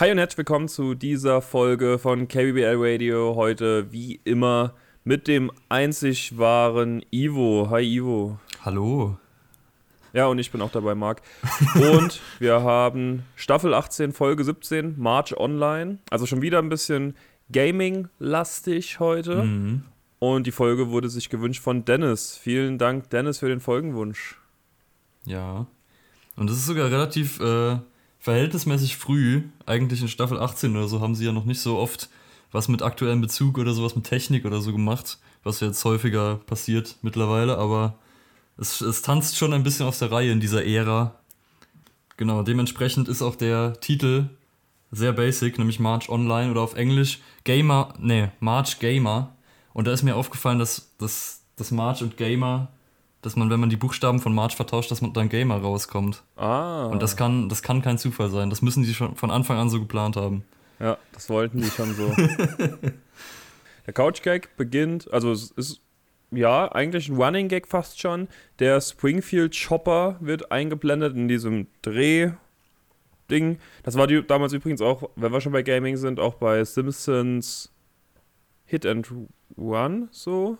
Hi und herzlich willkommen zu dieser Folge von KBBL Radio. Heute wie immer mit dem einzig wahren Ivo. Hi Ivo. Hallo. Ja, und ich bin auch dabei, Marc. Und wir haben Staffel 18, Folge 17, March Online. Also schon wieder ein bisschen Gaming-lastig heute. Mhm. Und die Folge wurde sich gewünscht von Dennis. Vielen Dank, Dennis, für den Folgenwunsch. Ja. Und das ist sogar relativ äh, verhältnismäßig früh. Eigentlich in Staffel 18 oder so haben sie ja noch nicht so oft was mit aktuellem Bezug oder sowas mit Technik oder so gemacht, was jetzt häufiger passiert mittlerweile, aber es, es tanzt schon ein bisschen aus der Reihe in dieser Ära. Genau, dementsprechend ist auch der Titel sehr basic, nämlich March Online oder auf Englisch Gamer, nee, March Gamer. Und da ist mir aufgefallen, dass das, das March und Gamer, dass man, wenn man die Buchstaben von March vertauscht, dass man dann Gamer rauskommt. Ah. Und das kann, das kann kein Zufall sein. Das müssen die schon von Anfang an so geplant haben. Ja, das wollten die schon so. Der Couch Gag beginnt, also es ist ja eigentlich ein Running Gag fast schon. Der Springfield Chopper wird eingeblendet in diesem Dreh. Ding. Das war die, damals übrigens auch, wenn wir schon bei Gaming sind, auch bei Simpsons Hit and Run so.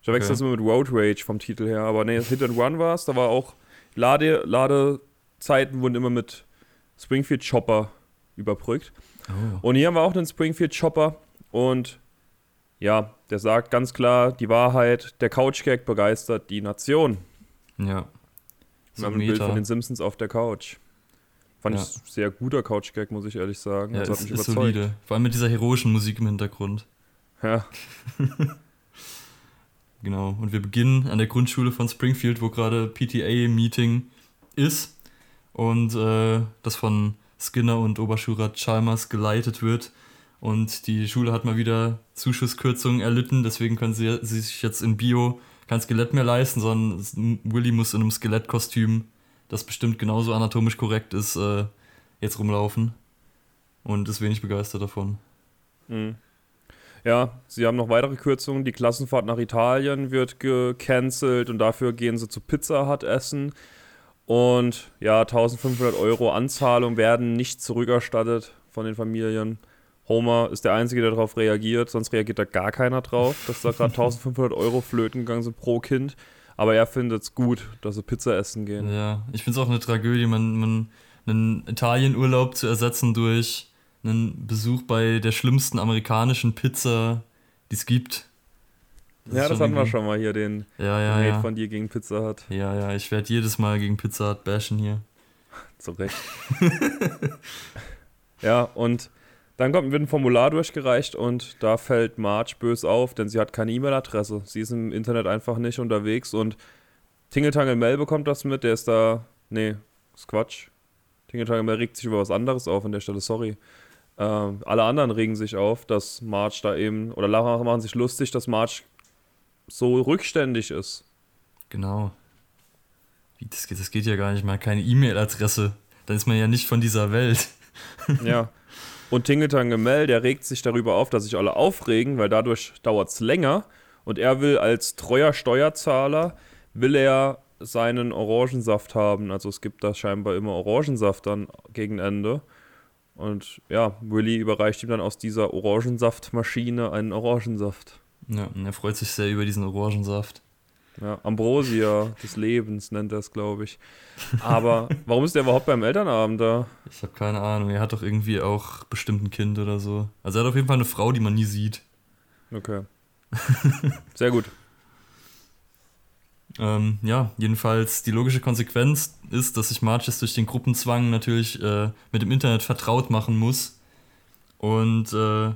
Ich verwechsel das immer mit Road Rage vom Titel her, aber nee, Hit and Run war es. Da war auch Lade, Ladezeiten wurden immer mit Springfield Chopper überbrückt. Oh. Und hier haben wir auch einen Springfield Chopper und ja, der sagt ganz klar die Wahrheit, der Couch-Gag begeistert die Nation. Ja. Wir haben ein Bild von den Simpsons auf der Couch. Fand Ja. ich sehr guter Couch-Gag, muss ich ehrlich sagen. Ja, das ist, hat mich ist überzeugt. solide. Vor allem mit dieser heroischen Musik im Hintergrund. Ja, Genau. Und wir beginnen an der Grundschule von Springfield, wo gerade PTA-Meeting ist. Und äh, das von Skinner und Oberschura Chalmers geleitet wird. Und die Schule hat mal wieder Zuschusskürzungen erlitten, deswegen können sie, sie sich jetzt in Bio kein Skelett mehr leisten, sondern Willy muss in einem Skelettkostüm, das bestimmt genauso anatomisch korrekt ist, äh, jetzt rumlaufen. Und ist wenig begeistert davon. Mhm. Ja, sie haben noch weitere Kürzungen. Die Klassenfahrt nach Italien wird gecancelt und dafür gehen sie zu Pizza Hut essen. Und ja, 1500 Euro Anzahlung werden nicht zurückerstattet von den Familien. Homer ist der Einzige, der darauf reagiert, sonst reagiert da gar keiner drauf, dass da gerade 1500 Euro flöten gegangen sind pro Kind. Aber er findet es gut, dass sie Pizza essen gehen. Ja, ich finde es auch eine Tragödie, man, man einen Italienurlaub zu ersetzen durch einen Besuch bei der schlimmsten amerikanischen Pizza, die es gibt. Ja, ist das hatten wir schon mal hier, den, Ja, den ja, Hate ja. von dir gegen Pizza Hut. Ja, ja, ich werde jedes Mal gegen Pizza Hut bashen hier. Zu Recht. ja, und dann kommt, wird ein Formular durchgereicht und da fällt Marge bös auf, denn sie hat keine E-Mail-Adresse. Sie ist im Internet einfach nicht unterwegs und Tingeltangel Mel bekommt das mit, der ist da. Nee, ist Quatsch. Tingeltangel Mel regt sich über was anderes auf an der Stelle, sorry. Ähm, alle anderen regen sich auf, dass Marge da eben, oder machen sich lustig, dass Marge so rückständig ist. Genau. Wie, das, geht, das geht ja gar nicht mal. Keine E-Mail-Adresse. Dann ist man ja nicht von dieser Welt. Ja. Und Tingeltangel Mel, der regt sich darüber auf, dass sich alle aufregen, weil dadurch dauert es länger. Und er will als treuer Steuerzahler, will er seinen Orangensaft haben. Also es gibt da scheinbar immer Orangensaft dann gegen Ende. Und ja, Willy überreicht ihm dann aus dieser Orangensaftmaschine einen Orangensaft. Ja, und er freut sich sehr über diesen Orangensaft. Ja, Ambrosia des Lebens nennt er es, glaube ich. Aber warum ist der überhaupt beim Elternabend da? Ich habe keine Ahnung. Er hat doch irgendwie auch bestimmt ein Kind oder so. Also er hat auf jeden Fall eine Frau, die man nie sieht. Okay. Sehr gut. Ähm, ja, jedenfalls die logische Konsequenz ist, dass sich Marges durch den Gruppenzwang natürlich äh, mit dem Internet vertraut machen muss. Und äh,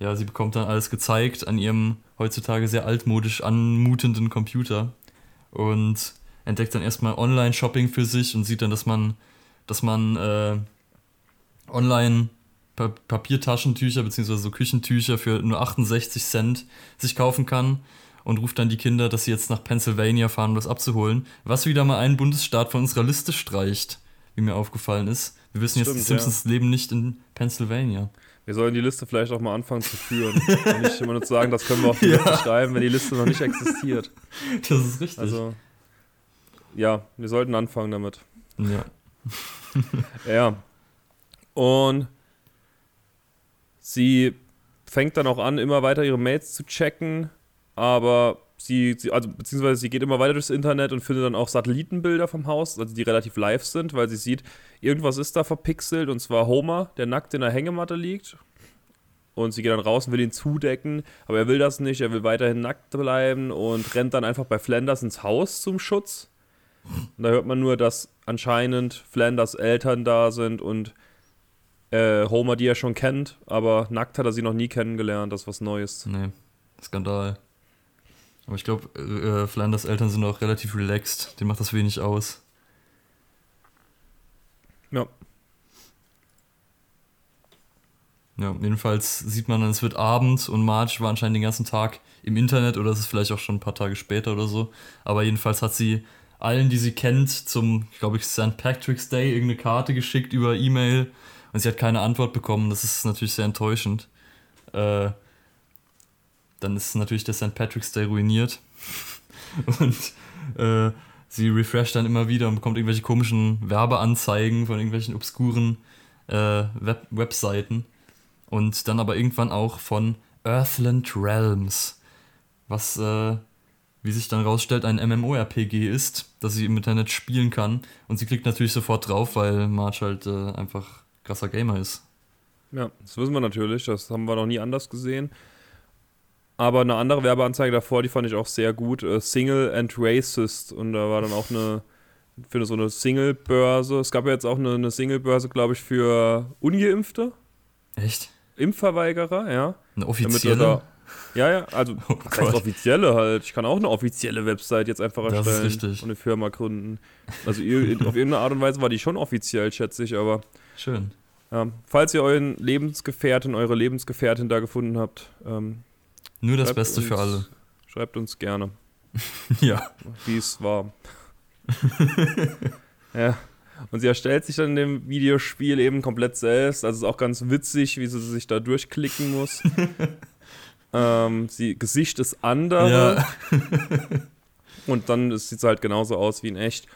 ja, sie bekommt dann alles gezeigt an ihrem heutzutage sehr altmodisch anmutenden Computer. Und entdeckt dann erstmal Online-Shopping für sich und sieht dann, dass man, dass man äh, online Pa- Papiertaschentücher bzw. so Küchentücher für nur 68 Cent sich kaufen kann und ruft dann die Kinder, dass sie jetzt nach Pennsylvania fahren, um das abzuholen. Was wieder mal einen Bundesstaat von unserer Liste streicht, wie mir aufgefallen ist. Wir wissen jetzt, die Stimmt, Simpsons leben nicht in Pennsylvania. Wir sollen die Liste vielleicht auch mal anfangen zu führen. Und nicht immer nur zu sagen, das können wir auf die Ja. Liste schreiben, wenn die Liste noch nicht existiert. Das ist richtig. Also, ja, wir sollten anfangen damit. ja. Ja. Und sie fängt dann auch an, immer weiter ihre Mails zu checken, aber sie, sie, also beziehungsweise sie geht immer weiter durchs Internet und findet dann auch Satellitenbilder vom Haus, also die relativ live sind, weil sie sieht, irgendwas ist da verpixelt und zwar Homer, der nackt in der Hängematte liegt. Und sie geht dann raus und will ihn zudecken, aber er will das nicht, er will weiterhin nackt bleiben und rennt dann einfach bei Flanders ins Haus zum Schutz. Und da hört man nur, dass anscheinend Flanders Eltern da sind und äh, Homer die er schon kennt, aber nackt hat er sie noch nie kennengelernt, das ist was Neues. Nee, Skandal. Aber ich glaube, äh, Flanders Eltern sind auch relativ relaxed, denen macht das wenig aus. Ja. Ja, jedenfalls sieht man dann, es wird Abend und Marge war anscheinend den ganzen Tag im Internet oder es ist vielleicht auch schon ein paar Tage später oder so. Aber jedenfalls hat sie allen, die sie kennt, zum, glaube ich, St. Patrick's Day irgendeine Karte geschickt über E-Mail und sie hat keine Antwort bekommen. Das ist natürlich sehr enttäuschend. Äh, dann ist natürlich der St. Patrick's Day ruiniert. und äh, sie refresht dann immer wieder und bekommt irgendwelche komischen Werbeanzeigen von irgendwelchen obskuren äh, Web Webseiten. Und dann aber irgendwann auch von Earthland Realms, was, äh, wie sich dann rausstellt, ein MMORPG ist, das sie im Internet spielen kann. Und sie klickt natürlich sofort drauf, weil March halt äh, einfach krasser Gamer ist. Ja, das wissen wir natürlich. Das haben wir noch nie anders gesehen. Aber eine andere Werbeanzeige davor, die fand ich auch sehr gut. Uh, Single and Racist. Und da war dann auch eine, für so eine Single-Börse. Es gab ja jetzt auch eine, eine Single-Börse, glaube ich, für Ungeimpfte. Echt? Impfverweigerer, ja. Eine offizielle? Ja, ja, also oh das offizielle halt. Ich kann auch eine offizielle Website jetzt einfach erstellen das ist richtig. und eine Firma gründen. Also auf irgendeine Art und Weise war die schon offiziell, schätze ich, aber. Schön. Ja, falls ihr euren Lebensgefährten, eure Lebensgefährtin da gefunden habt, ähm, nur das Beste uns, für alle. Schreibt uns gerne. ja. Wie es war. ja. Und sie erstellt sich dann in dem Videospiel eben komplett selbst. Also ist auch ganz witzig, wie sie sich da durchklicken muss. ähm, sie, Gesicht ist andere. Ja. und dann sieht es halt genauso aus wie in echt.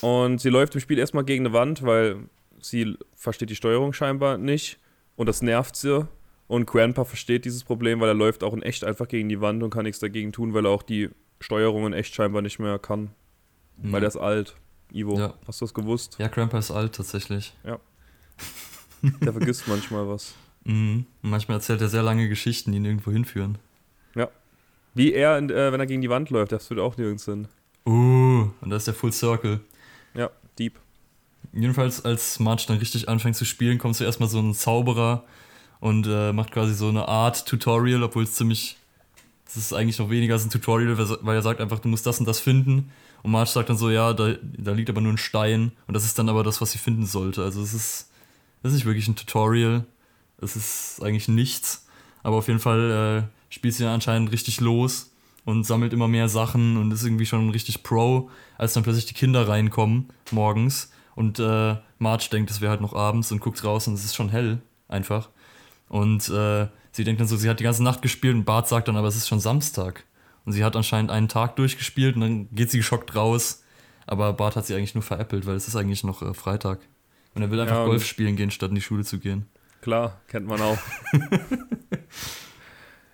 Und sie läuft im Spiel erstmal gegen eine Wand, weil sie versteht die Steuerung scheinbar nicht. Und das nervt sie. Und Grandpa versteht dieses Problem, weil er läuft auch in echt einfach gegen die Wand und kann nichts dagegen tun, weil er auch die Steuerung in echt scheinbar nicht mehr kann. Mhm. Weil er ist alt. Ivo, ja. hast du das gewusst? Ja, Grandpa ist alt tatsächlich. Ja. Der vergisst manchmal was. Mhm. Manchmal erzählt er sehr lange Geschichten, die ihn irgendwo hinführen. Ja. Wie er, äh, wenn er gegen die Wand läuft, das wird auch nirgends hin. Uh, und da ist der Full Circle. Ja, deep. Jedenfalls, als Marge dann richtig anfängt zu spielen, kommt zuerst mal so ein Zauberer und äh, macht quasi so eine Art Tutorial, obwohl es ziemlich. Das ist eigentlich noch weniger als ein Tutorial, weil er sagt einfach, du musst das und das finden. Und Marge sagt dann so, ja, da, da liegt aber nur ein Stein. Und das ist dann aber das, was sie finden sollte. Also es ist, das ist nicht wirklich ein Tutorial. Es ist eigentlich nichts. Aber auf jeden Fall äh, spielt sie dann anscheinend richtig los und sammelt immer mehr Sachen und ist irgendwie schon richtig Pro, als dann plötzlich die Kinder reinkommen morgens. Und äh, Marge denkt, es wäre halt noch abends und guckt raus und es ist schon hell einfach. Und äh, sie denkt dann so, sie hat die ganze Nacht gespielt und Bart sagt dann, aber es ist schon Samstag. Und sie hat anscheinend einen Tag durchgespielt und dann geht sie geschockt raus. Aber Bart hat sie eigentlich nur veräppelt, weil es ist eigentlich noch äh, Freitag. Und er will einfach ja, Golf spielen gehen, statt in die Schule zu gehen. Klar, kennt man auch.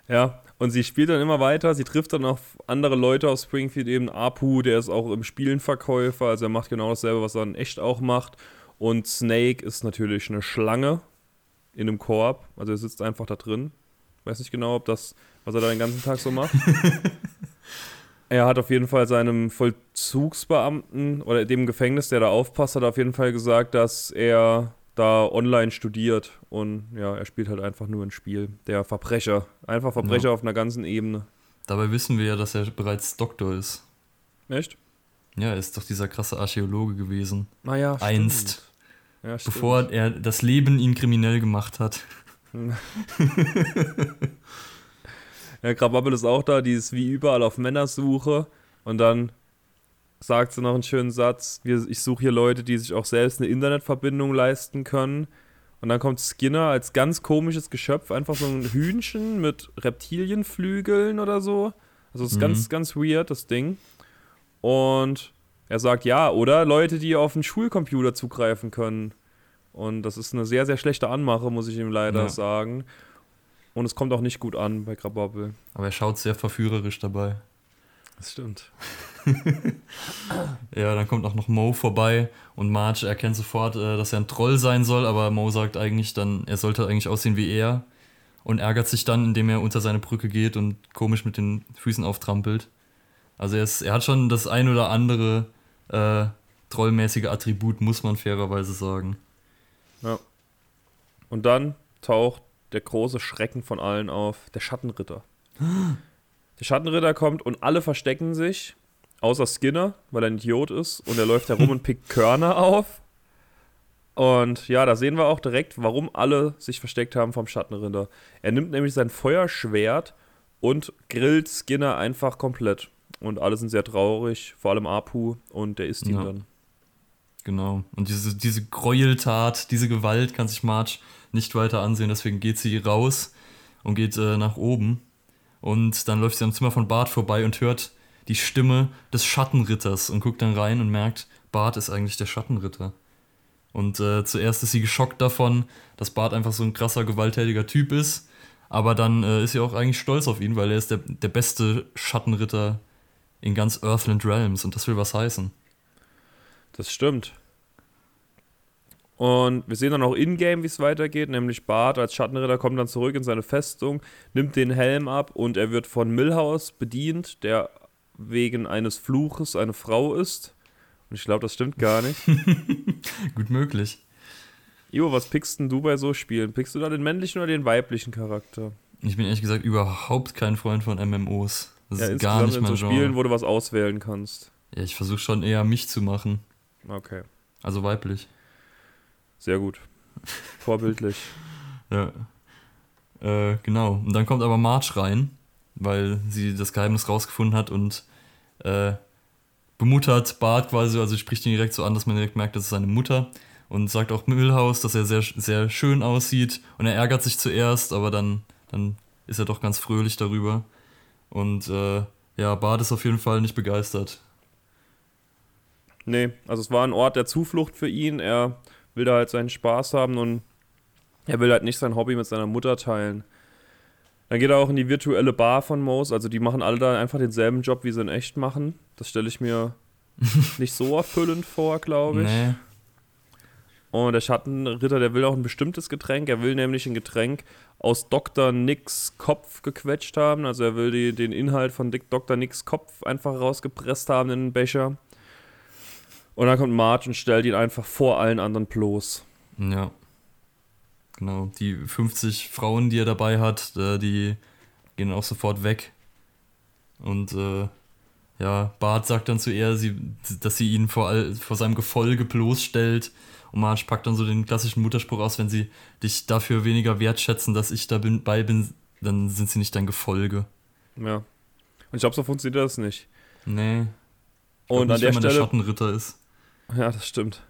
ja, und sie spielt dann immer weiter. Sie trifft dann auf andere Leute aus Springfield, eben Apu, der ist auch im Spielen Verkäufer. Also er macht genau dasselbe, was er in echt auch macht. Und Snake ist natürlich eine Schlange in einem Korb. Also er sitzt einfach da drin. Weiß nicht genau, ob das, was er da den ganzen Tag so macht. er hat auf jeden Fall seinem Vollzugsbeamten oder dem Gefängnis, der da aufpasst, hat auf jeden Fall gesagt, dass er da online studiert und ja, er spielt halt einfach nur ein Spiel. Der Verbrecher. Einfach Verbrecher ja. auf einer ganzen Ebene. Dabei wissen wir ja, dass er bereits Doktor ist. Echt? Ja, er ist doch dieser krasse Archäologe gewesen. Naja, Einst. Ja, bevor er das Leben ihn kriminell gemacht hat. ja, Krabappel ist auch da, die ist wie überall auf Männersuche. Und dann sagt sie noch einen schönen Satz: Ich suche hier Leute, die sich auch selbst eine Internetverbindung leisten können. Und dann kommt Skinner als ganz komisches Geschöpf, einfach so ein Hühnchen mit Reptilienflügeln oder so. Also es ist mhm. ganz, ganz weird, das Ding. Und er sagt ja, oder Leute, die auf den Schulcomputer zugreifen können. Und das ist eine sehr, sehr schlechte Anmache, muss ich ihm leider Ja. sagen. Und es kommt auch nicht gut an bei Grabobbel. Aber er schaut sehr verführerisch dabei. Das stimmt. Ja, dann kommt auch noch Mo vorbei und Marge erkennt sofort, äh, dass er ein Troll sein soll, aber Mo sagt eigentlich dann, er sollte eigentlich aussehen wie er und ärgert sich dann, indem er unter seine Brücke geht und komisch mit den Füßen auftrampelt. Also er, ist, er hat schon das ein oder andere äh, trollmäßige Attribut, muss man fairerweise sagen. Ja. Und dann taucht der große Schrecken von allen auf, der Schattenritter. Der Schattenritter kommt und alle verstecken sich, außer Skinner, weil er ein Idiot ist und er läuft herum und pickt Körner auf. Und ja, da sehen wir auch direkt, warum alle sich versteckt haben vom Schattenritter. Er nimmt nämlich sein Feuerschwert und grillt Skinner einfach komplett. Und alle sind sehr traurig, vor allem Apu und der isst ihn Ja. dann. Genau. Und diese, diese Gräueltat, diese Gewalt kann sich Marge nicht weiter ansehen, deswegen geht sie raus und geht äh, nach oben. Und dann läuft sie am Zimmer von Bart vorbei und hört die Stimme des Schattenritters und guckt dann rein und merkt, Bart ist eigentlich der Schattenritter. Und äh, zuerst ist sie geschockt davon, dass Bart einfach so ein krasser, gewalttätiger Typ ist. Aber dann äh, ist sie auch eigentlich stolz auf ihn, weil er ist der, der beste Schattenritter in ganz Earthland Realms und das will was heißen. Das stimmt. Und wir sehen dann auch in-game, wie es weitergeht, nämlich Bart als Schattenritter kommt dann zurück in seine Festung, nimmt den Helm ab und er wird von Milhouse bedient, der wegen eines Fluches eine Frau ist. Und ich glaube, das stimmt gar nicht. Gut möglich. Jo, was pickst denn du bei so Spielen? Pickst du da den männlichen oder den weiblichen Charakter? Ich bin ehrlich gesagt überhaupt kein Freund von MMOs. Das ja, ist gar nicht in so Genre. Spielen, wo du was auswählen kannst. ja, ich versuche schon eher mich zu machen. Okay, Also weiblich. sehr gut. Vorbildlich. Ja. Äh, genau. Und dann kommt aber Marge rein, weil sie das Geheimnis rausgefunden hat und äh, bemuttert Bart quasi, also spricht ihn direkt so an, dass man direkt merkt, das ist seine Mutter. Und sagt auch Milhouse, dass er sehr, sehr schön aussieht. Und er ärgert sich zuerst, aber dann, dann ist er doch ganz fröhlich darüber. Und äh, ja, Bart ist auf jeden Fall nicht begeistert. Nee, also es war ein Ort der Zuflucht für ihn. Er will da halt seinen Spaß haben und er will halt nicht sein Hobby mit seiner Mutter teilen. Dann geht er auch in die virtuelle Bar von Moose. Also die machen alle da einfach denselben Job, wie sie in echt machen. Das stelle ich mir nicht so erfüllend vor, glaube ich. Nee. Und der Schattenritter, der will auch ein bestimmtes Getränk. Er will nämlich ein Getränk aus Dr. Nicks Kopf gequetscht haben. Also er will die, den Inhalt von Dr. Nicks Kopf einfach rausgepresst haben in den Becher. Und dann kommt Marge und stellt ihn einfach vor allen anderen bloß. Ja. Genau. Die 50 Frauen, die er dabei hat, äh, die gehen auch sofort weg. Und äh, ja, Bart sagt dann zu ihr, sie, dass sie ihn vor, all, vor seinem Gefolge bloßstellt. Und Marge packt dann so den klassischen Mutterspruch aus, wenn sie dich dafür weniger wertschätzen, dass ich dabei bin, dann sind sie nicht dein Gefolge. Ja. Und ich glaube, so funktioniert das nicht. Nee. Und an nicht, der wenn man der Stelle. Schattenritter ist. Ja, das stimmt.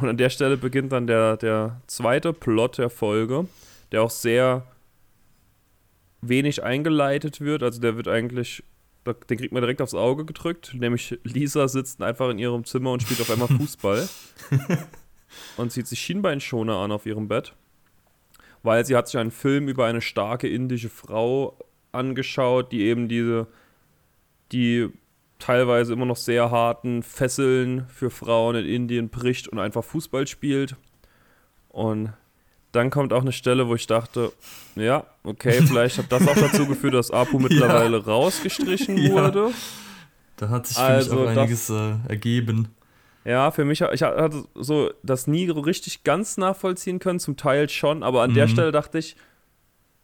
Und an der Stelle beginnt dann der, der zweite Plot der Folge, der auch sehr wenig eingeleitet wird. Also der wird eigentlich, den kriegt man direkt aufs Auge gedrückt. Nämlich Lisa sitzt einfach in ihrem Zimmer und spielt auf einmal Fußball. Und zieht sich Schienbeinschoner an auf ihrem Bett. Weil sie hat sich einen Film über eine starke indische Frau angeschaut, die eben diese, die teilweise immer noch sehr harten Fesseln für Frauen in Indien bricht und einfach Fußball spielt. Und dann kommt auch eine Stelle, wo ich dachte, ja, okay, vielleicht hat das auch dazu geführt, dass Apu mittlerweile rausgestrichen Ja. wurde. Da hat sich Also, auch das- einiges äh, ergeben. Ja, für mich, ich hatte so das nie so richtig ganz nachvollziehen können, zum Teil schon, aber an der Mhm. Stelle dachte ich,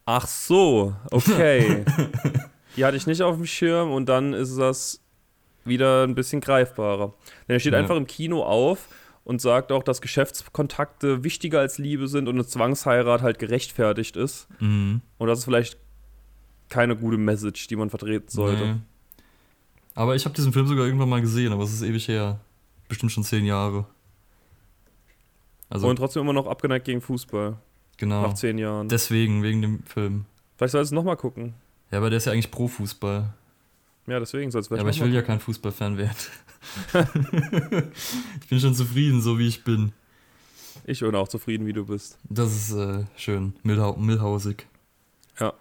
ach so, okay. Die hatte ich nicht auf dem Schirm und dann ist das wieder ein bisschen greifbarer. Denn er steht Ja. einfach im Kino auf und sagt auch, dass Geschäftskontakte wichtiger als Liebe sind und eine Zwangsheirat halt gerechtfertigt ist. Mhm. Und das ist vielleicht keine gute Message, die man vertreten sollte. Nee. Aber ich habe diesen Film sogar irgendwann mal gesehen, aber es ist ewig her. Bestimmt schon zehn Jahre. Also, und trotzdem immer noch abgeneigt gegen Fußball. genau. Nach zehn Jahren. Deswegen, wegen dem Film. Vielleicht soll es nochmal gucken. Ja, aber der ist ja eigentlich pro Fußball. Ja, deswegen soll es Ja, vielleicht aber ich will ja kein Fußballfan werden. ich bin schon zufrieden, so wie ich bin. Ich bin auch zufrieden, wie du bist. Das ist äh, schön. Milhau milhausig. Ja.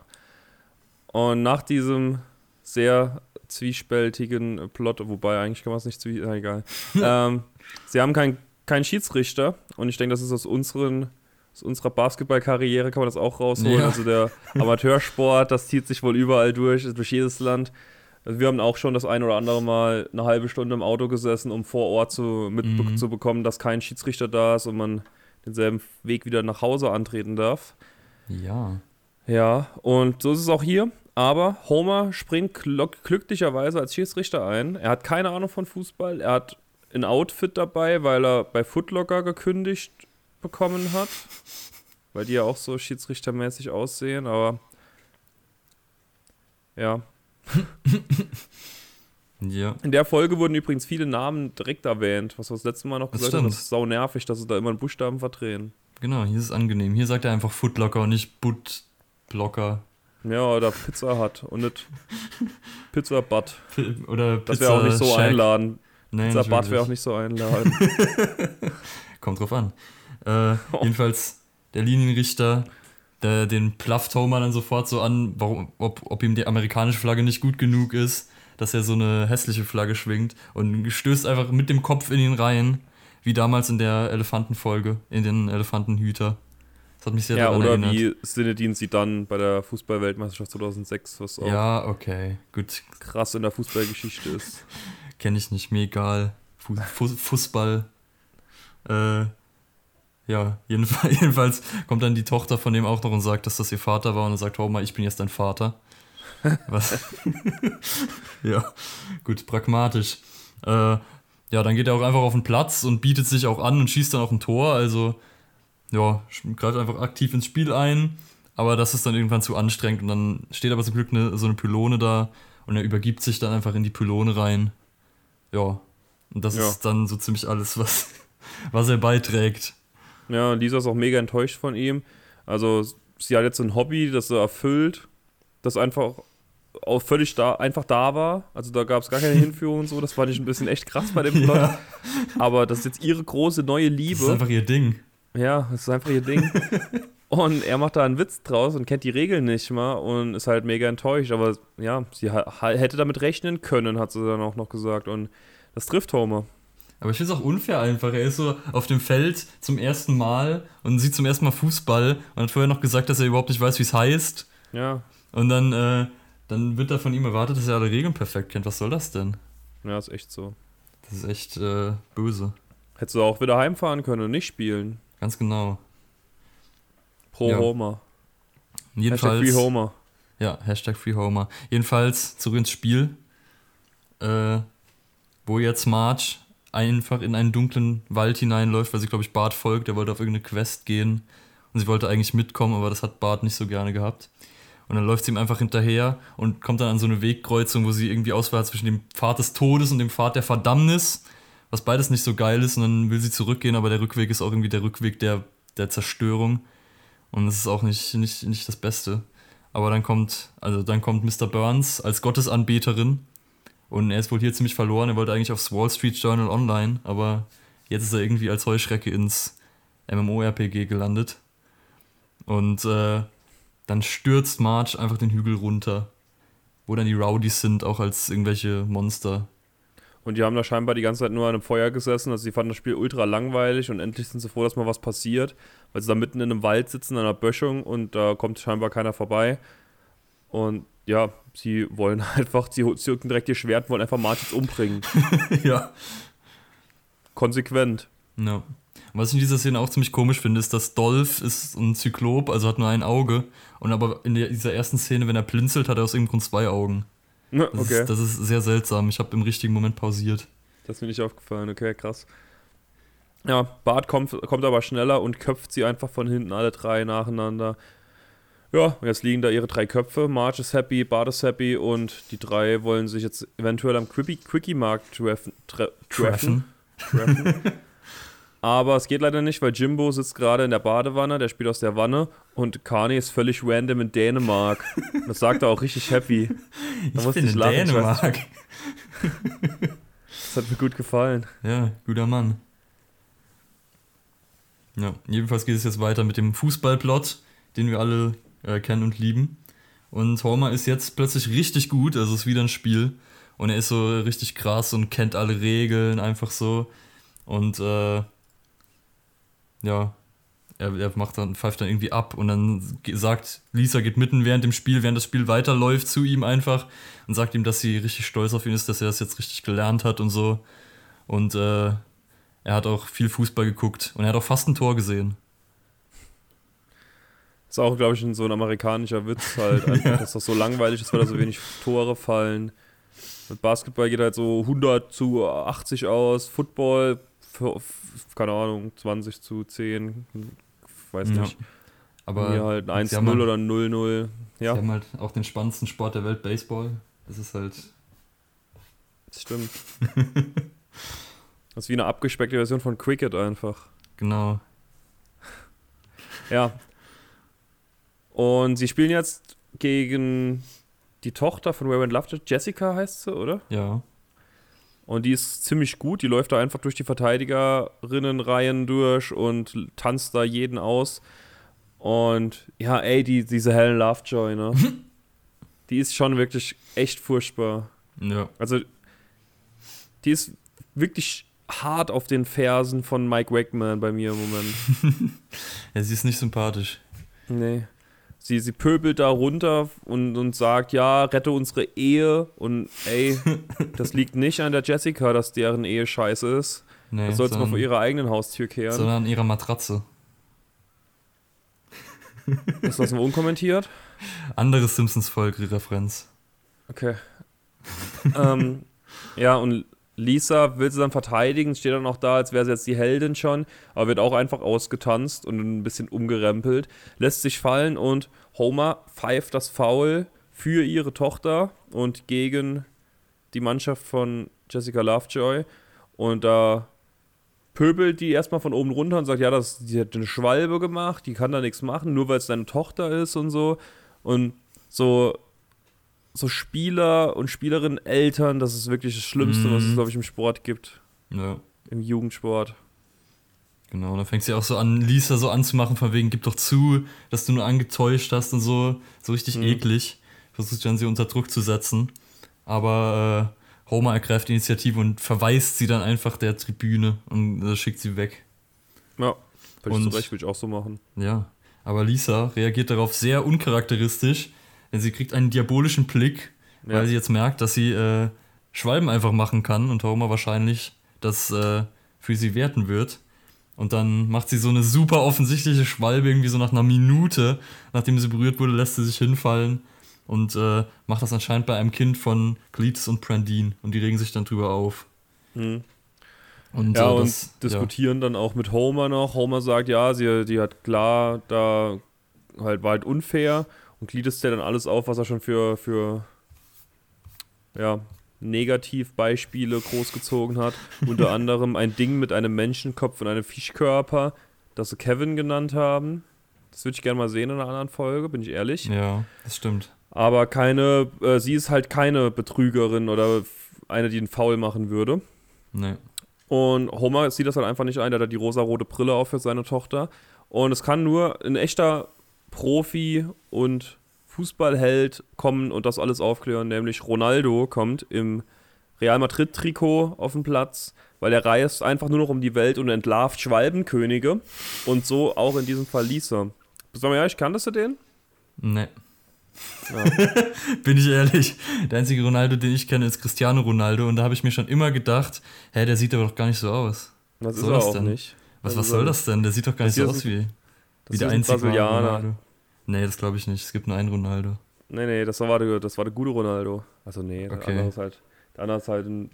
Und nach diesem sehr zwiespältigen Plot, wobei eigentlich kann man es nicht zwie... Na, egal. ähm, sie haben keinen kein Schiedsrichter und ich denke, das ist aus unseren aus unserer Basketballkarriere kann man das auch rausholen. Ja. Also der Amateursport, das zieht sich wohl überall durch, durch jedes Land. Also wir haben auch schon das ein oder andere Mal eine halbe Stunde im Auto gesessen, um vor Ort zu, mitzubekommen, dass kein Schiedsrichter da ist und man denselben Weg wieder nach Hause antreten darf. Ja. Ja, und so ist es auch hier. Aber Homer springt gl- glücklicherweise als Schiedsrichter ein. Er hat keine Ahnung von Fußball. Er hat ein Outfit dabei, weil er bei Footlocker gekündigt bekommen hat. Weil die ja auch so schiedsrichtermäßig aussehen, aber ja. Ja. In der Folge wurden übrigens viele Namen direkt erwähnt, was wir das letzte Mal noch Das gesagt haben. stimmt. Das ist sau nervig, dass sie da immer einen Buchstaben verdrehen. Genau, hier ist es angenehm. Hier sagt er einfach Footlocker und nicht Buttblocker. Ja, oder Pizza hat und nicht Pizza Butt. Oder Das Pizza wäre auch nicht so Shack. einladen. Nee, Pizza Butt wäre auch nicht so einladen. Kommt drauf an. Äh, Jedenfalls der Linienrichter, der, den plafft Homer dann sofort so an, warum, ob, ob ihm die amerikanische Flagge nicht gut genug ist, dass er so eine hässliche Flagge schwingt und stößt einfach mit dem Kopf in ihn rein, wie damals in der Elefantenfolge, in den Elefantenhüter. Das hat mich sehr ja, oder erinnert. wie Sinedin Zidane bei der Fußball-Weltmeisterschaft 2006, was auch Ja, okay, gut, krass in der Fußballgeschichte ist. kenne ich nicht, mir egal. Fu Fu Fußball. Äh, ja, jedenfalls, jedenfalls kommt dann die Tochter von dem auch noch und sagt, dass das ihr Vater war und dann sagt Homer, ich bin jetzt dein Vater. Was? ja, gut, pragmatisch. Äh, ja, dann geht er auch einfach auf den Platz und bietet sich auch an und schießt dann auf ein Tor. Also, ja, greift einfach aktiv ins Spiel ein. Aber das ist dann irgendwann zu anstrengend und dann steht aber zum Glück eine, so eine Pylone da und er übergibt sich dann einfach in die Pylone rein. Ja, und das Ja. ist dann so ziemlich alles, was, was er beiträgt. Ja, Lisa ist auch mega enttäuscht von ihm. Also, sie hat jetzt so ein Hobby, das sie erfüllt, das einfach auch völlig da, einfach da war. Also, da gab es gar keine Hinführung und so. Das fand ich ein bisschen echt krass bei dem Plot. Ja, Aber das ist jetzt ihre große neue das ist Liebe. einfach ihr Ding. Ja, das ist einfach ihr Ding. und er macht da einen Witz draus und kennt die Regeln nicht mal und ist halt mega enttäuscht. Aber ja, sie hätte damit rechnen können, hat sie dann auch noch gesagt. Und das trifft Homer. Aber ich finde es auch unfair einfach. Er ist so auf dem Feld zum ersten Mal und sieht zum ersten Mal Fußball und hat vorher noch gesagt, dass er überhaupt nicht weiß, wie es heißt. Ja, Und dann, äh, dann wird da von ihm erwartet, dass er alle Regeln perfekt kennt. Was soll das denn? ja, ist echt so. Das ist echt äh, böse. Hättest du auch wieder heimfahren können und nicht spielen. Ganz genau. Pro Ja. Homer. Hashtag Jedenfalls. Free Homer. Ja, Hashtag Free Homer. Jedenfalls zurück ins Spiel, äh, wo jetzt Marge einfach in einen dunklen Wald hineinläuft, weil sie, glaube ich, Bart folgt. Der wollte auf irgendeine Quest gehen und sie wollte eigentlich mitkommen, aber das hat Bart nicht so gerne gehabt. Und dann läuft sie ihm einfach hinterher und kommt dann an so eine Wegkreuzung, wo sie irgendwie Auswahl hat zwischen dem Pfad des Todes und dem Pfad der Verdammnis, was beides nicht so geil ist. Und dann will sie zurückgehen, aber der Rückweg ist auch irgendwie der Rückweg der, der Zerstörung. Und das ist auch nicht, nicht, nicht das Beste. Aber dann kommt, also dann kommt Mr. Burns als Gottesanbeterin und er ist wohl hier ziemlich verloren. Er wollte eigentlich aufs Wall Street Journal Online, aber jetzt ist er irgendwie als Heuschrecke ins MMORPG gelandet. Und äh, dann stürzt Marge einfach den Hügel runter, wo dann die Rowdies sind, auch als irgendwelche Monster. Und die haben da scheinbar die ganze Zeit nur an einem Feuer gesessen. Also sie fanden das Spiel ultra langweilig und endlich sind sie froh, dass mal was passiert. Weil sie da mitten in einem Wald sitzen, an einer Böschung und da kommt scheinbar keiner vorbei. Und ja, sie wollen einfach, sie zücken direkt ihr Schwert und wollen einfach Martins umbringen. ja. Konsequent. Ja. Was ich in dieser Szene auch ziemlich komisch finde, ist, dass Dolph ist ein Zyklop, also hat nur ein Auge. Und aber in dieser ersten Szene, wenn er blinzelt, hat er aus irgendeinem Grund zwei Augen. Ne, Das, Okay, ist, das ist sehr seltsam. Ich habe im richtigen Moment pausiert. das ist mir nicht aufgefallen. Okay, krass. Ja, Bart kommt, kommt aber schneller und köpft sie einfach von hinten alle drei nacheinander. Ja, und jetzt liegen da ihre drei Köpfe. Marge ist happy, Bart ist happy und die drei wollen sich jetzt eventuell am Quickie- Quickie-Markt treffen. Tre treffen. treffen. Aber es geht leider nicht, weil Jimbo sitzt gerade in der Badewanne, der spielt aus der Wanne und Kani ist völlig random in Dänemark. Das sagt er auch richtig happy. Da Ich bin ich in lachen, Dänemark. Das hat mir gut gefallen. Ja, guter Mann. Ja, jedenfalls geht es jetzt weiter mit dem Fußballplot, den wir alle äh, kennen und lieben. Und Homer ist jetzt plötzlich richtig gut, also es ist wieder ein Spiel. Und er ist so richtig krass und kennt alle Regeln, einfach so. Und äh, ja, er, er macht dann, pfeift dann irgendwie ab und dann sagt, Lisa geht mitten während dem Spiel, während das Spiel weiterläuft, zu ihm einfach und sagt ihm, dass sie richtig stolz auf ihn ist, dass er das jetzt richtig gelernt hat und so. Und äh, er hat auch viel Fußball geguckt und er hat auch fast ein Tor gesehen. Ist auch, glaube ich, so ein amerikanischer Witz halt, einfach, ja. dass das so langweilig ist, weil da so wenig Tore fallen. Mit Basketball geht halt so 100 zu 80 aus, Football, keine Ahnung, 20 zu 10, weiß nicht. Ja. Aber hier halt 1-0 halt, oder 0-0. Ja. Sie haben halt auch den spannendsten Sport der Welt, Baseball. Das ist halt. Das stimmt. das ist wie eine abgespeckte Version von Cricket einfach. Genau. Ja. Und sie spielen jetzt gegen die Tochter von Raymond Lovejoy. Jessica heißt sie, oder? Ja. Und die ist ziemlich gut. Die läuft da einfach durch die Verteidigerinnenreihen durch und tanzt da jeden aus. Und ja, ey, die, diese Helen Lovejoy, ne? die ist schon wirklich echt furchtbar. Ja. Also, die ist wirklich hart auf den Fersen von Mike Wakeman bei mir im Moment. ja, sie ist nicht sympathisch. Nee sie, sie pöbelt da runter und, und sagt, ja, rette unsere Ehe. Und ey, das liegt nicht an der Jessica, dass deren Ehe scheiße ist. Nee, das sollst du mal vor ihrer eigenen Haustür kehren. Sondern an ihrer Matratze. Ist das nur unkommentiert? Andere Simpsons-Folge-Referenz. Okay. ähm, ja, und Lisa will sie dann verteidigen, steht dann auch da, als wäre sie jetzt die Heldin schon, aber wird auch einfach ausgetanzt und ein bisschen umgerempelt, lässt sich fallen und Homer pfeift das Foul für ihre Tochter und gegen die Mannschaft von Jessica Lovejoy und da pöbelt die erstmal von oben runter und sagt, ja, das, die hat eine Schwalbe gemacht, die kann da nichts machen, nur weil es deine Tochter ist und so. Und so so Spieler und Spielerinnen, Eltern, das ist wirklich das Schlimmste, mhm. was es, glaube ich, im Sport gibt. Ja. Im Jugendsport. Genau, dann fängt sie auch so an, Lisa so anzumachen, von wegen, gib doch zu, dass du nur angetäuscht hast und so. So richtig mhm. eklig. Versucht dann sie unter Druck zu setzen. Aber äh, Homer ergreift die Initiative und verweist sie dann einfach der Tribüne und äh, schickt sie weg. Ja, völlig zu Recht, würde ich auch so machen. Ja, aber Lisa reagiert darauf sehr uncharakteristisch denn sie kriegt einen diabolischen Blick, ja. weil sie jetzt merkt, dass sie äh, Schwalben einfach machen kann und Homer wahrscheinlich das äh, für sie werten wird. Und dann macht sie so eine super offensichtliche Schwalbe, irgendwie so nach einer Minute, nachdem sie berührt wurde, lässt sie sich hinfallen und äh, macht das anscheinend bei einem Kind von Cletus und Prandine. Und die regen sich dann drüber auf. Mhm. Und, ja, äh, das, und diskutieren ja. dann auch mit Homer noch. Homer sagt, ja, sie die hat klar, da halt war halt unfair und gliedert ja dann alles auf, was er schon für, für ja, Negativbeispiele großgezogen hat. Unter anderem ein Ding mit einem Menschenkopf und einem Fischkörper, das sie Kevin genannt haben. Das würde ich gerne mal sehen in einer anderen Folge, bin ich ehrlich. Ja, das stimmt. Aber keine, äh, sie ist halt keine Betrügerin oder eine, die einen Foul machen würde. Nee. Und Homer sieht das halt einfach nicht ein, der hat die rosa-rote Brille auf für seine Tochter. Und es kann nur ein echter Profi und Fußballheld kommen und das alles aufklären, nämlich Ronaldo kommt im Real Madrid-Trikot auf den Platz, weil er reist einfach nur noch um die Welt und entlarvt Schwalbenkönige und so auch in diesem Fall Lisa. Sag mal ehrlich, kanntest du den? Nee. Ja. Bin ich ehrlich. Der einzige Ronaldo, den ich kenne, ist Cristiano Ronaldo und da habe ich mir schon immer gedacht, hä, der sieht aber doch gar nicht so aus. Das was er auch denn? nicht. Was, was soll das denn? Der sieht doch gar nicht so aus wie. Das Wie der einzige Brasilianer. Ronaldo. Nee, das glaube ich nicht. Es gibt nur einen Ronaldo. Nee, nee, das war der, das war der gute Ronaldo. Also nee, der okay. andere ist halt, der andere ist halt ein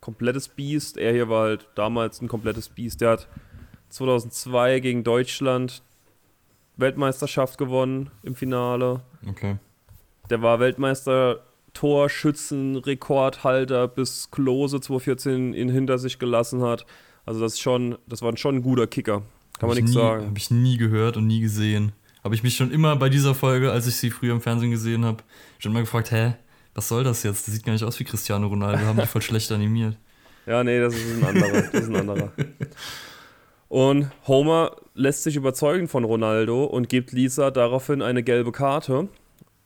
komplettes Biest. Er hier war halt damals ein komplettes Biest. Der hat 2002 gegen Deutschland Weltmeisterschaft gewonnen im Finale. Okay. Der war Weltmeister Torschützenrekordhalter bis Klose 2014 ihn hinter sich gelassen hat. Also das ist schon, das war schon ein guter Kicker. Kann man nichts sagen. Habe ich nie gehört und nie gesehen. Habe ich mich schon immer bei dieser Folge, als ich sie früher im Fernsehen gesehen habe, schon immer gefragt, hä, was soll das jetzt? Das sieht gar nicht aus wie Cristiano Ronaldo, haben die voll schlecht animiert. Ja, nee, das ist ein anderer. Das ist ein anderer. Und Homer lässt sich überzeugen von Ronaldo und gibt Lisa daraufhin eine gelbe Karte.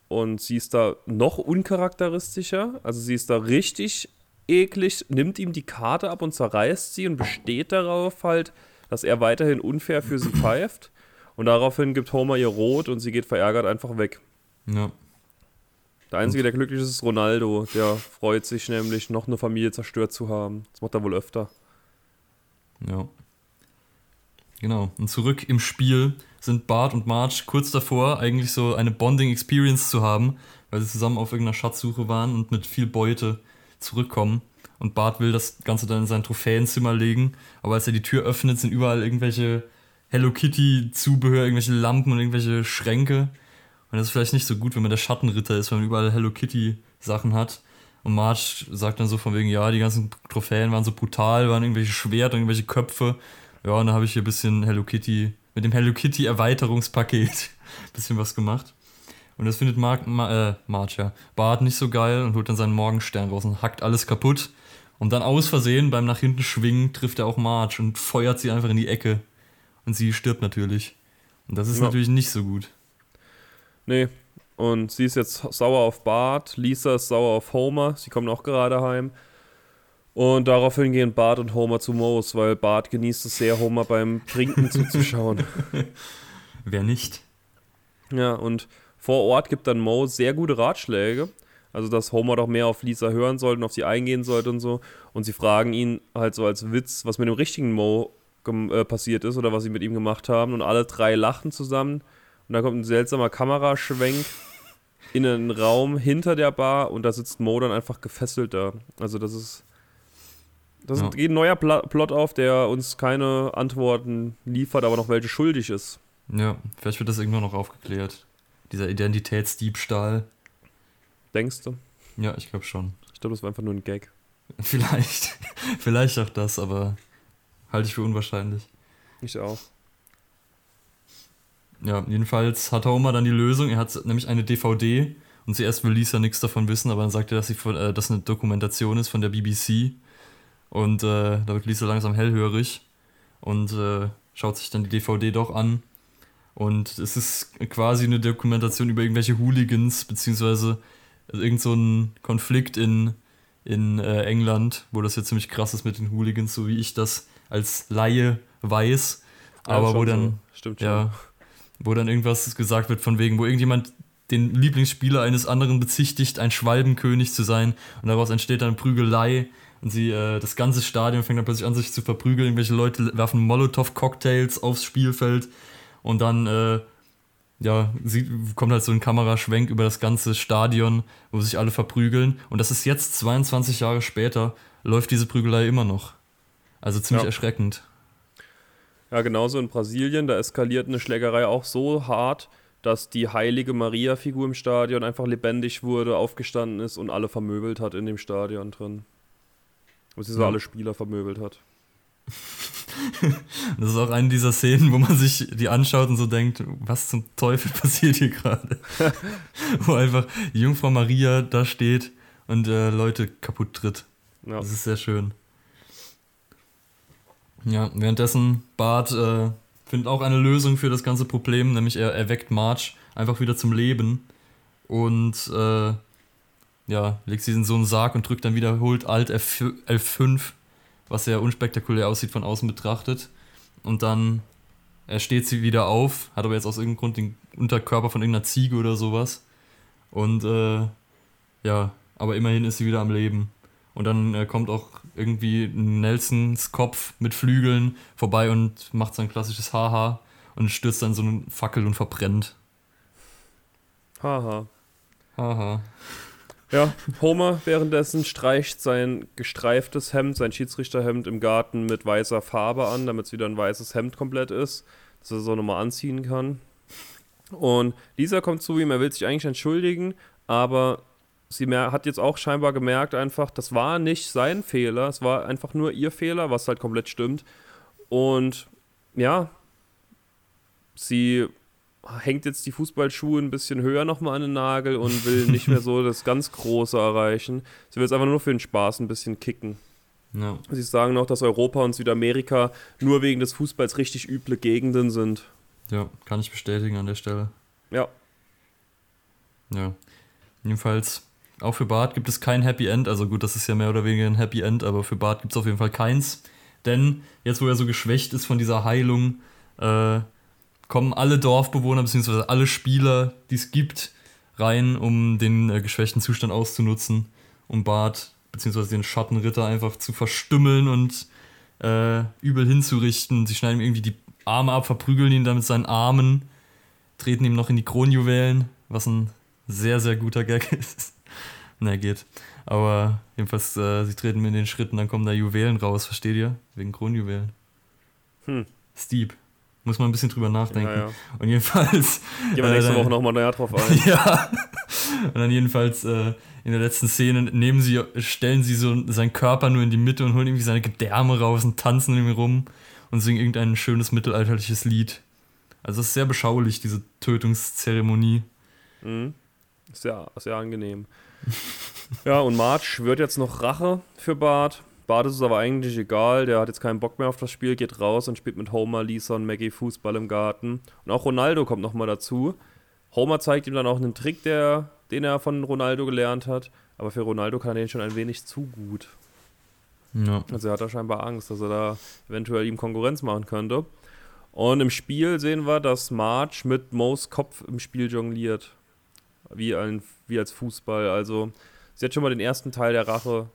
Und sie ist da noch uncharakteristischer. Also sie ist da richtig eklig, nimmt ihm die Karte ab und zerreißt sie und besteht darauf halt, dass er weiterhin unfair für sie pfeift. Und daraufhin gibt Homer ihr Rot und sie geht verärgert einfach weg. Ja. Der Einzige, der glücklich ist, ist Ronaldo. Der freut sich nämlich, noch eine Familie zerstört zu haben. Das macht er wohl öfter. Ja. Genau. Und zurück im Spiel sind Bart und Marge kurz davor, eigentlich so eine Bonding-Experience zu haben, weil sie zusammen auf irgendeiner Schatzsuche waren und mit viel Beute zurückkommen. Und Bart will das Ganze dann in sein Trophäenzimmer legen, aber als er die Tür öffnet, sind überall irgendwelche Hello Kitty-Zubehör, irgendwelche Lampen und irgendwelche Schränke. Und das ist vielleicht nicht so gut, wenn man der Schattenritter ist, wenn man überall Hello Kitty-Sachen hat. Und Marge sagt dann so von wegen, ja, die ganzen Trophäen waren so brutal, waren irgendwelche Schwerter, irgendwelche Köpfe. Ja, und da habe ich hier ein bisschen Hello Kitty, mit dem Hello Kitty Erweiterungspaket ein bisschen was gemacht. Und das findet Mark, Ma, äh, Marge, ja, Bart nicht so geil und holt dann seinen Morgenstern raus und hackt alles kaputt. Und dann aus Versehen beim nach hinten schwingen trifft er auch Marge und feuert sie einfach in die Ecke. Und sie stirbt natürlich. Und das ist ja. natürlich nicht so gut. Nee. Und sie ist jetzt sauer auf Bart, Lisa ist sauer auf Homer, sie kommen auch gerade heim. Und daraufhin gehen Bart und Homer zu Moos, weil Bart genießt es sehr, Homer beim Trinken zuzuschauen. Wer nicht? Ja, und vor Ort gibt dann Mo sehr gute Ratschläge. Also, dass Homer doch mehr auf Lisa hören sollte und auf sie eingehen sollte und so. Und sie fragen ihn halt so als Witz, was mit dem richtigen Mo äh, passiert ist oder was sie mit ihm gemacht haben. Und alle drei lachen zusammen. Und da kommt ein seltsamer Kameraschwenk in einen Raum hinter der Bar und da sitzt Mo dann einfach gefesselt da. Also das ist. Das ja. geht ein neuer Plot auf, der uns keine Antworten liefert, aber noch welche schuldig ist. Ja, vielleicht wird das irgendwann noch aufgeklärt. Dieser Identitätsdiebstahl. Denkst du? Ja, ich glaube schon. Ich glaube, das war einfach nur ein Gag. Vielleicht. Vielleicht auch das, aber halte ich für unwahrscheinlich. Ich auch. Ja, jedenfalls hat Homer dann die Lösung. Er hat nämlich eine DVD und zuerst will Lisa nichts davon wissen, aber dann sagt er, dass, sie von, äh, das eine Dokumentation ist von der BBC. Und äh, da wird Lisa langsam hellhörig und äh, schaut sich dann die DVD doch an. Und es ist quasi eine Dokumentation über irgendwelche Hooligans, beziehungsweise irgend so ein Konflikt in, in äh, England, wo das jetzt ziemlich krass ist mit den Hooligans, so wie ich das als Laie weiß. Aber ja, wo dann. So. Ja, wo dann irgendwas gesagt wird von wegen, wo irgendjemand den Lieblingsspieler eines anderen bezichtigt, ein Schwalbenkönig zu sein und daraus entsteht dann Prügelei und sie, äh, das ganze Stadion fängt dann plötzlich an, sich zu verprügeln, irgendwelche Leute werfen Molotow-Cocktails aufs Spielfeld und dann, äh, ja, sie, kommt halt so ein Kameraschwenk über das ganze Stadion, wo sich alle verprügeln und das ist jetzt 22 Jahre später, läuft diese Prügelei immer noch. Also ziemlich ja. erschreckend. Ja, genauso in Brasilien, da eskaliert eine Schlägerei auch so hart, dass die heilige Maria-Figur im Stadion einfach lebendig wurde, aufgestanden ist und alle vermöbelt hat in dem Stadion drin. So ja. alle Spieler vermöbelt hat. das ist auch eine dieser Szenen, wo man sich die anschaut und so denkt, was zum Teufel passiert hier gerade? wo einfach die Jungfrau Maria da steht und äh, Leute kaputt tritt. Ja. Das ist sehr schön. Ja, währenddessen Bart äh, findet auch eine Lösung für das ganze Problem, nämlich er erweckt Marge einfach wieder zum Leben und äh, ja, legt sie in so einen Sarg und drückt dann wiederholt Alt F F5, was sehr unspektakulär aussieht von außen betrachtet. Und dann er steht sie wieder auf, hat aber jetzt aus irgendeinem Grund den Unterkörper von irgendeiner Ziege oder sowas. Und äh, ja, aber immerhin ist sie wieder am Leben. Und dann äh, kommt auch irgendwie Nelsons Kopf mit Flügeln vorbei und macht sein klassisches Haha und stürzt dann so eine Fackel und verbrennt. Haha. Haha. Ja, Homer währenddessen streicht sein gestreiftes Hemd, sein Schiedsrichterhemd im Garten mit weißer Farbe an, damit es wieder ein weißes Hemd komplett ist, dass er es auch nochmal anziehen kann. Und Lisa kommt zu ihm, er will sich eigentlich entschuldigen, aber sie hat jetzt auch scheinbar gemerkt, einfach, das war nicht sein Fehler, es war einfach nur ihr Fehler, was halt komplett stimmt. Und ja, sie hängt jetzt die Fußballschuhe ein bisschen höher nochmal an den Nagel und will nicht mehr so das ganz Große erreichen. Sie will jetzt einfach nur für den Spaß ein bisschen kicken. Ja. Sie sagen noch, dass Europa und Südamerika nur wegen des Fußballs richtig üble Gegenden sind. Ja, kann ich bestätigen an der Stelle. Ja. Ja. Jedenfalls, auch für Bart gibt es kein Happy End. Also gut, das ist ja mehr oder weniger ein Happy End, aber für Bart gibt es auf jeden Fall keins. Denn jetzt, wo er so geschwächt ist von dieser Heilung, äh, kommen alle Dorfbewohner bzw. alle Spieler, die es gibt, rein, um den äh, geschwächten Zustand auszunutzen, um Bart bzw. den Schattenritter einfach zu verstümmeln und äh, übel hinzurichten. Sie schneiden ihm irgendwie die Arme ab, verprügeln ihn dann mit seinen Armen, treten ihm noch in die Kronjuwelen, was ein sehr, sehr guter Gag ist. Na, geht. Aber jedenfalls, äh, sie treten mir in den Schritten, dann kommen da Juwelen raus, versteht ihr? Wegen Kronjuwelen. Hm. Steep. Muss man ein bisschen drüber nachdenken. Ja, ja. Und jedenfalls. Gehen wir nächste dann- Woche nochmal näher drauf ein. ja. Und dann jedenfalls äh, in der letzten Szene nehmen sie, stellen sie so seinen Körper nur in die Mitte und holen irgendwie seine Gedärme raus und tanzen irgendwie rum und singen irgendein schönes mittelalterliches Lied. Also es ist sehr beschaulich, diese Tötungszeremonie. Mhm. Sehr, sehr angenehm. ja, und March wird jetzt noch Rache für Bart. Bart ist es aber eigentlich egal, der hat jetzt keinen Bock mehr auf das Spiel, geht raus und spielt mit Homer, Lisa und Maggie Fußball im Garten. Und auch Ronaldo kommt nochmal dazu. Homer zeigt ihm dann auch einen Trick, der, den er von Ronaldo gelernt hat. Aber für Ronaldo kann er den schon ein wenig zu gut. Ja. Also er hat da scheinbar Angst, dass er da eventuell ihm Konkurrenz machen könnte. Und im Spiel sehen wir, dass Marge mit Moes Kopf im Spiel jongliert. Wie, ein, wie als Fußball. Also sie hat schon mal den ersten Teil der Rache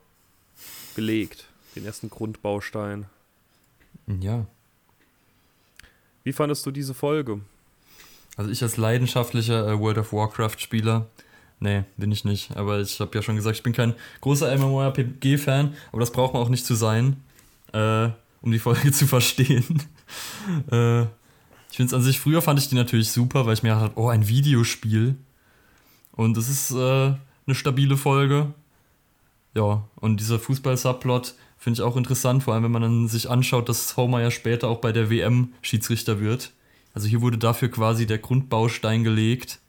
gelegt. Den ersten Grundbaustein. Ja. Wie fandest du diese Folge? Also ich als leidenschaftlicher äh, World of Warcraft-Spieler, nee, bin ich nicht. Aber ich habe ja schon gesagt, ich bin kein großer MMORPG-Fan, aber das braucht man auch nicht zu sein, äh, um die Folge zu verstehen. äh, ich finde es an sich, früher fand ich die natürlich super, weil ich mir gedacht habe, oh, ein Videospiel. Und es ist äh, eine stabile Folge. Ja, und dieser Fußball-Subplot finde ich auch interessant, vor allem wenn man dann sich anschaut, dass Homer ja später auch bei der WM Schiedsrichter wird. Also hier wurde dafür quasi der Grundbaustein gelegt.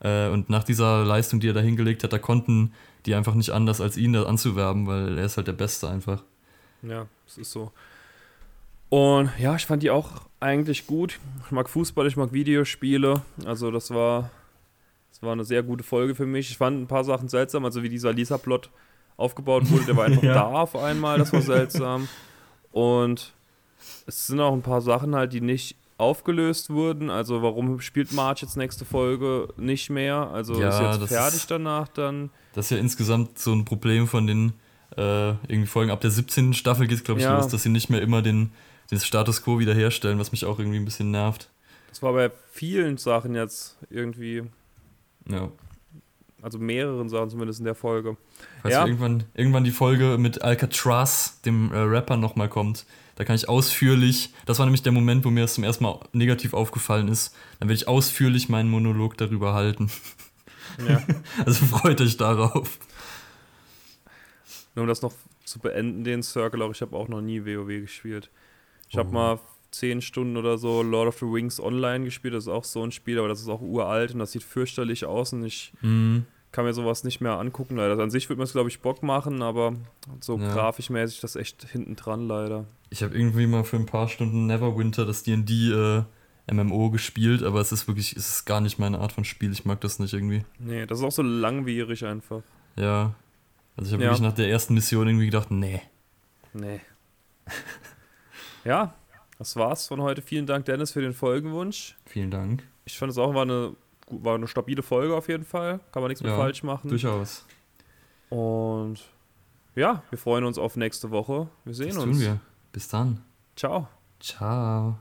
Äh, und nach dieser Leistung, die er da hingelegt hat, da konnten die einfach nicht anders, als ihn da anzuwerben, weil er ist halt der Beste einfach. Ja, es ist so. Und ja, ich fand die auch eigentlich gut. Ich mag Fußball, ich mag Videospiele. Also das war, das war eine sehr gute Folge für mich. Ich fand ein paar Sachen seltsam, also wie dieser Lisa-Plot aufgebaut wurde, der war einfach Ja. da auf einmal, das war seltsam. Und es sind auch ein paar Sachen halt, die nicht aufgelöst wurden. Also warum spielt March jetzt nächste Folge nicht mehr? Also Ja, ist jetzt fertig ist- danach dann. Das ist ja insgesamt so ein Problem von den äh, irgendwie Folgen. Ab der 17. Staffel geht es, glaube ich, Ja. los, dass sie nicht mehr immer den, den Status quo wiederherstellen, was mich auch irgendwie ein bisschen nervt. Das war bei vielen Sachen jetzt irgendwie, Ja. also mehreren Sachen zumindest in der Folge. Falls Ja. irgendwann, irgendwann die Folge mit Alcatraz, dem äh, Rapper, nochmal kommt, da kann ich ausführlich, das war nämlich der Moment, wo mir das zum ersten Mal negativ aufgefallen ist, dann werde ich ausführlich meinen Monolog darüber halten. Ja. Also freut euch darauf. Nur um das noch zu beenden, den Circle, auch ich habe auch noch nie WoW gespielt. Ich habe Oh. mal zehn Stunden oder so Lord of the Rings online gespielt, das ist auch so ein Spiel, aber das ist auch uralt und das sieht fürchterlich aus und ich Mhm. kann mir sowas nicht mehr angucken, leider. An sich würde mir es, glaube ich, Bock machen, aber so Ja. grafischmäßig das echt hinten dran, leider. Ich habe irgendwie mal für ein paar Stunden Neverwinter das D&D äh, MMO gespielt, aber es ist wirklich, es ist gar nicht meine Art von Spiel. Ich mag das nicht irgendwie. Nee, das ist auch so langwierig einfach. Ja. Also ich habe Ja. wirklich nach der ersten Mission irgendwie gedacht, nee. Nee. ja, das war's von heute. Vielen Dank, Dennis, für den Folgenwunsch. Vielen Dank. Ich fand es auch war eine, war eine stabile Folge auf jeden Fall. Kann man nichts mehr Ja, falsch machen. Durchaus. Und ja, wir freuen uns auf nächste Woche. Wir sehen Das uns. tun wir. Bis dann. Ciao. Ciao.